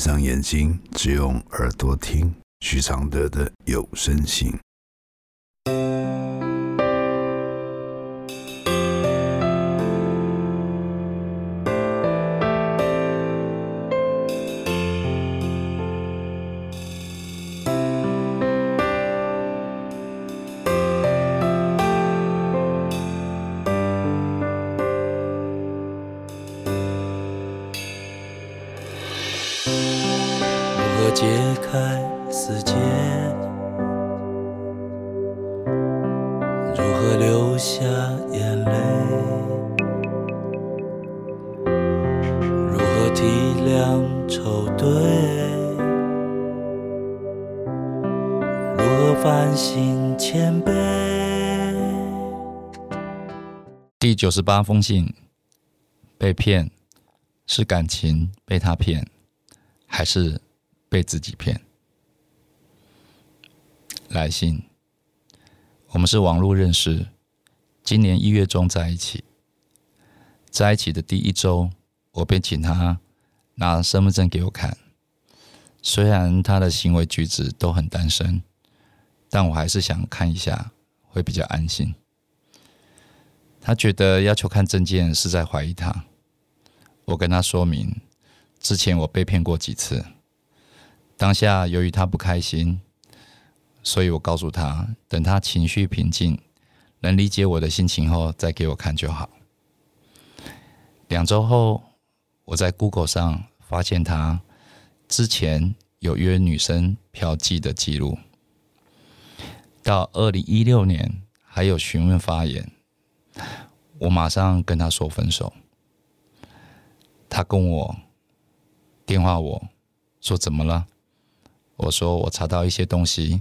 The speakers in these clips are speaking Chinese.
闭上眼睛，只用耳朵听许常德的有声信。流下眼泪？如何体谅愁对？如何反省谦卑？第九十八封信，被骗是感情被他骗，还是？被自己骗。来信，我们是网络认识，今年一月中在一起。在一起的第一周，我便请他拿身份证给我看。虽然他的行为举止都很单身，但我还是想看一下，会比较安心。他觉得要求看证件是在怀疑他。我跟他说明，之前我被骗过几次。当下由于他不开心，所以我告诉他，等他情绪平静，能理解我的心情后，再给我看就好。两周后，我在 Google 上发现他之前有约女生嫖妓的记录，到二零一六年还有询问发言，我马上跟他说分手。他跟我电话，我说怎么了？我说我查到一些东西，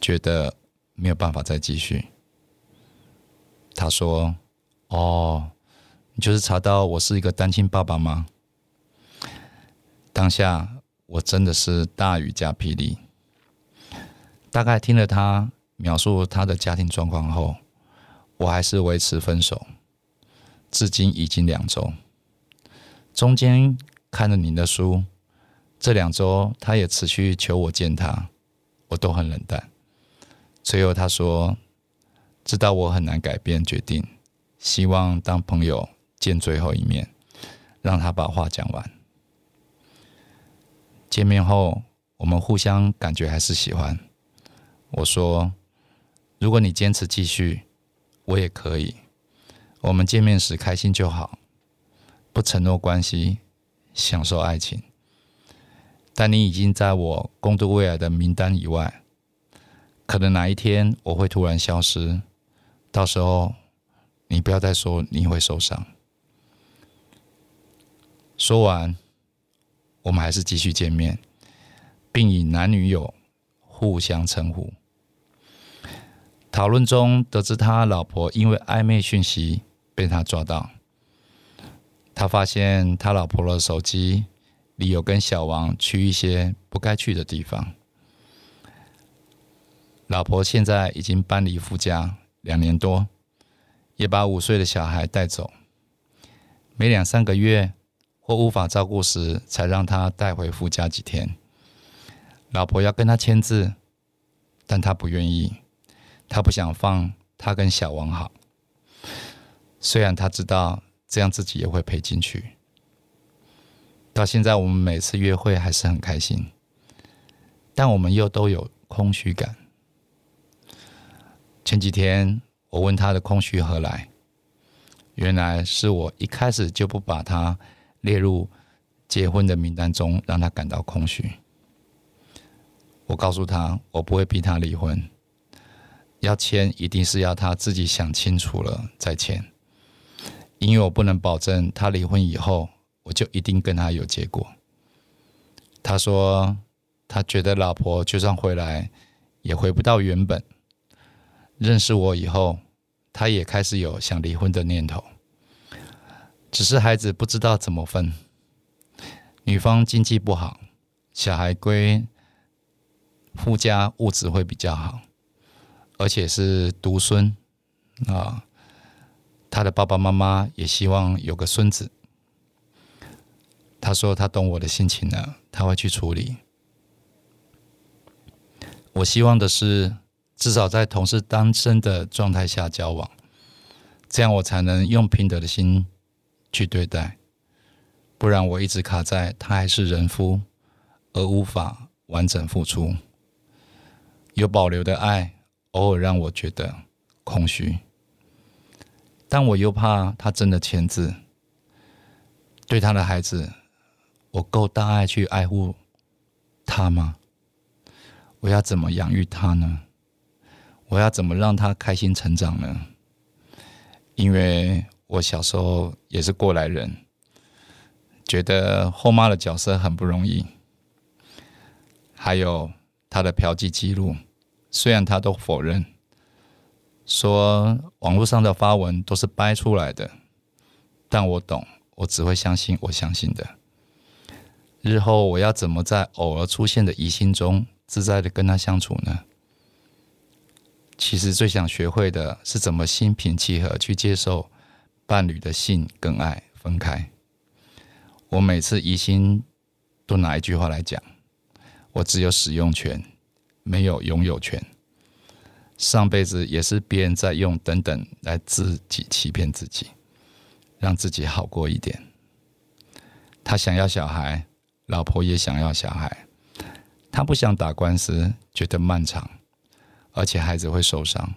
觉得没有办法再继续。他说：“哦，你就是查到我是一个单亲爸爸吗？”当下我真的是大雨加霹雳。大概听了他描述他的家庭状况后，我还是维持分手。至今已经两周，中间看了您的书。这两周，他也持续求我见他，我都很冷淡。最后他说：“知道我很难改变决定，希望当朋友见最后一面，让他把话讲完。”见面后，我们互相感觉还是喜欢。我说：“如果你坚持继续，我也可以。我们见面时开心就好，不承诺关系，享受爱情。”但你已经在我共度未来的名单以外，可能哪一天我会突然消失，到时候你不要再说你会受伤。说完，我们还是继续见面，并以男女友互相称呼。讨论中得知他老婆因为暧昧讯息被他抓到，他发现他老婆的手机。里有跟小王去一些不该去的地方。老婆现在已经搬离夫家两年多，也把五岁的小孩带走。每两三个月或无法照顾时，才让他带回夫家几天。老婆要跟他签字，但他不愿意，他不想放他跟小王好。虽然他知道这样自己也会赔进去。到现在，我们每次约会还是很开心，但我们又都有空虚感。前几天我问他的空虚何来，原来是我一开始就不把他列入结婚的名单中，让他感到空虚。我告诉他，我不会逼他离婚，要签一定是要他自己想清楚了再签，因为我不能保证他离婚以后。我就一定跟他有结果。他说，他觉得老婆就算回来，也回不到原本。认识我以后，他也开始有想离婚的念头。只是孩子不知道怎么分。女方经济不好，小孩归夫家，物质会比较好，而且是独孙啊。他的爸爸妈妈也希望有个孙子。他说他懂我的心情了，他会去处理。我希望的是，至少在同是单身的状态下交往，这样我才能用平等的心去对待。不然我一直卡在他还是人夫，而无法完整付出。有保留的爱，偶尔让我觉得空虚，但我又怕他真的签字。对他的孩子，我够大爱去爱护他吗？我要怎么养育他呢？我要怎么让他开心成长呢？因为我小时候也是过来人，觉得后妈的角色很不容易。还有他的嫖妓记录，虽然他都否认，说网络上的发文都是掰出来的，但我懂，我只会相信我相信的。日后我要怎么在偶尔出现的疑心中？自在的跟他相处呢？其实最想学会的是怎么心平气和去接受伴侣的性跟爱分开。我每次疑心都拿一句话来讲：我只有使用权，没有拥有权。上辈子也是别人在用等等来自己欺骗自己，让自己好过一点。他想要小孩，老婆也想要小孩。他不想打官司，觉得漫长，而且孩子会受伤。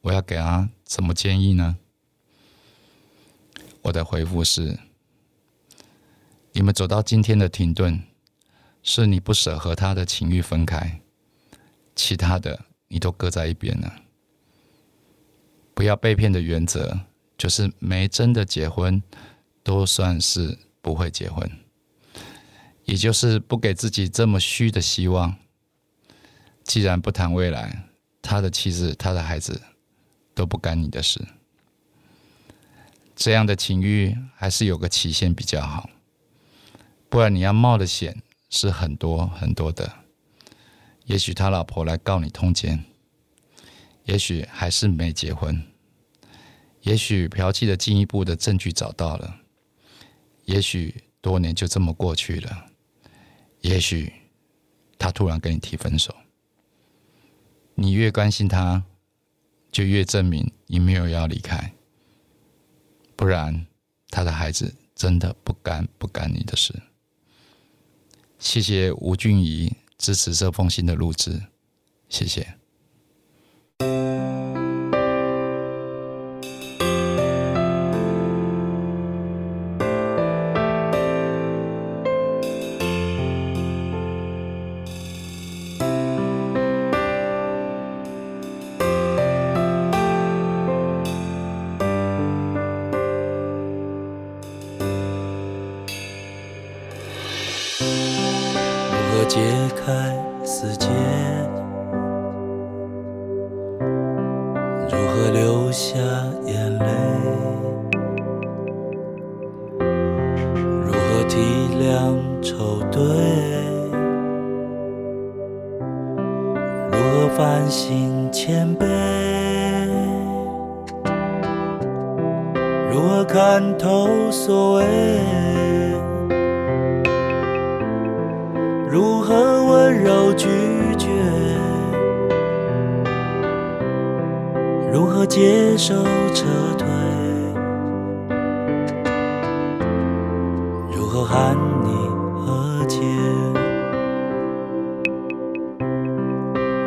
我要给他什么建议呢？我的回复是：你们走到今天的停顿，是你不舍和他的情欲分开，其他的你都搁在一边了。不要被骗的原则，就是没真的结婚，都算是不会结婚。也就是不给自己这么虚的希望。既然不谈未来，他的妻子、他的孩子都不干你的事。这样的情欲还是有个期限比较好，不然你要冒的险是很多很多的。也许他老婆来告你通奸，也许还是没结婚，也许嫖妓的进一步的证据找到了，也许多年就这么过去了。也许他突然跟你提分手，你越关心他，就越证明你没有要离开。不然，他的孩子真的不干不干你的事。谢谢吴俊怡支持这封信的录制，谢谢。下眼泪？如何体谅愁对？如何反省谦卑？如何看透所谓？如何温柔拒如何接受撤退？如何喊你和解？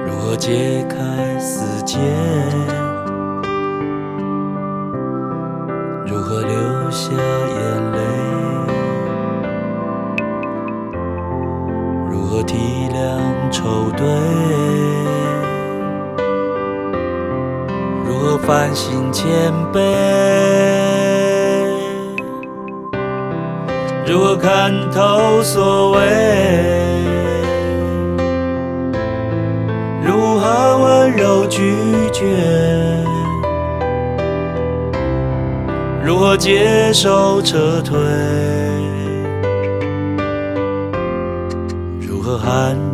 如何解开死结？如何流下眼泪？如何体谅愁对，如何反省谦卑？如何看透所谓？如何温柔拒绝？如何接受撤退？和喊。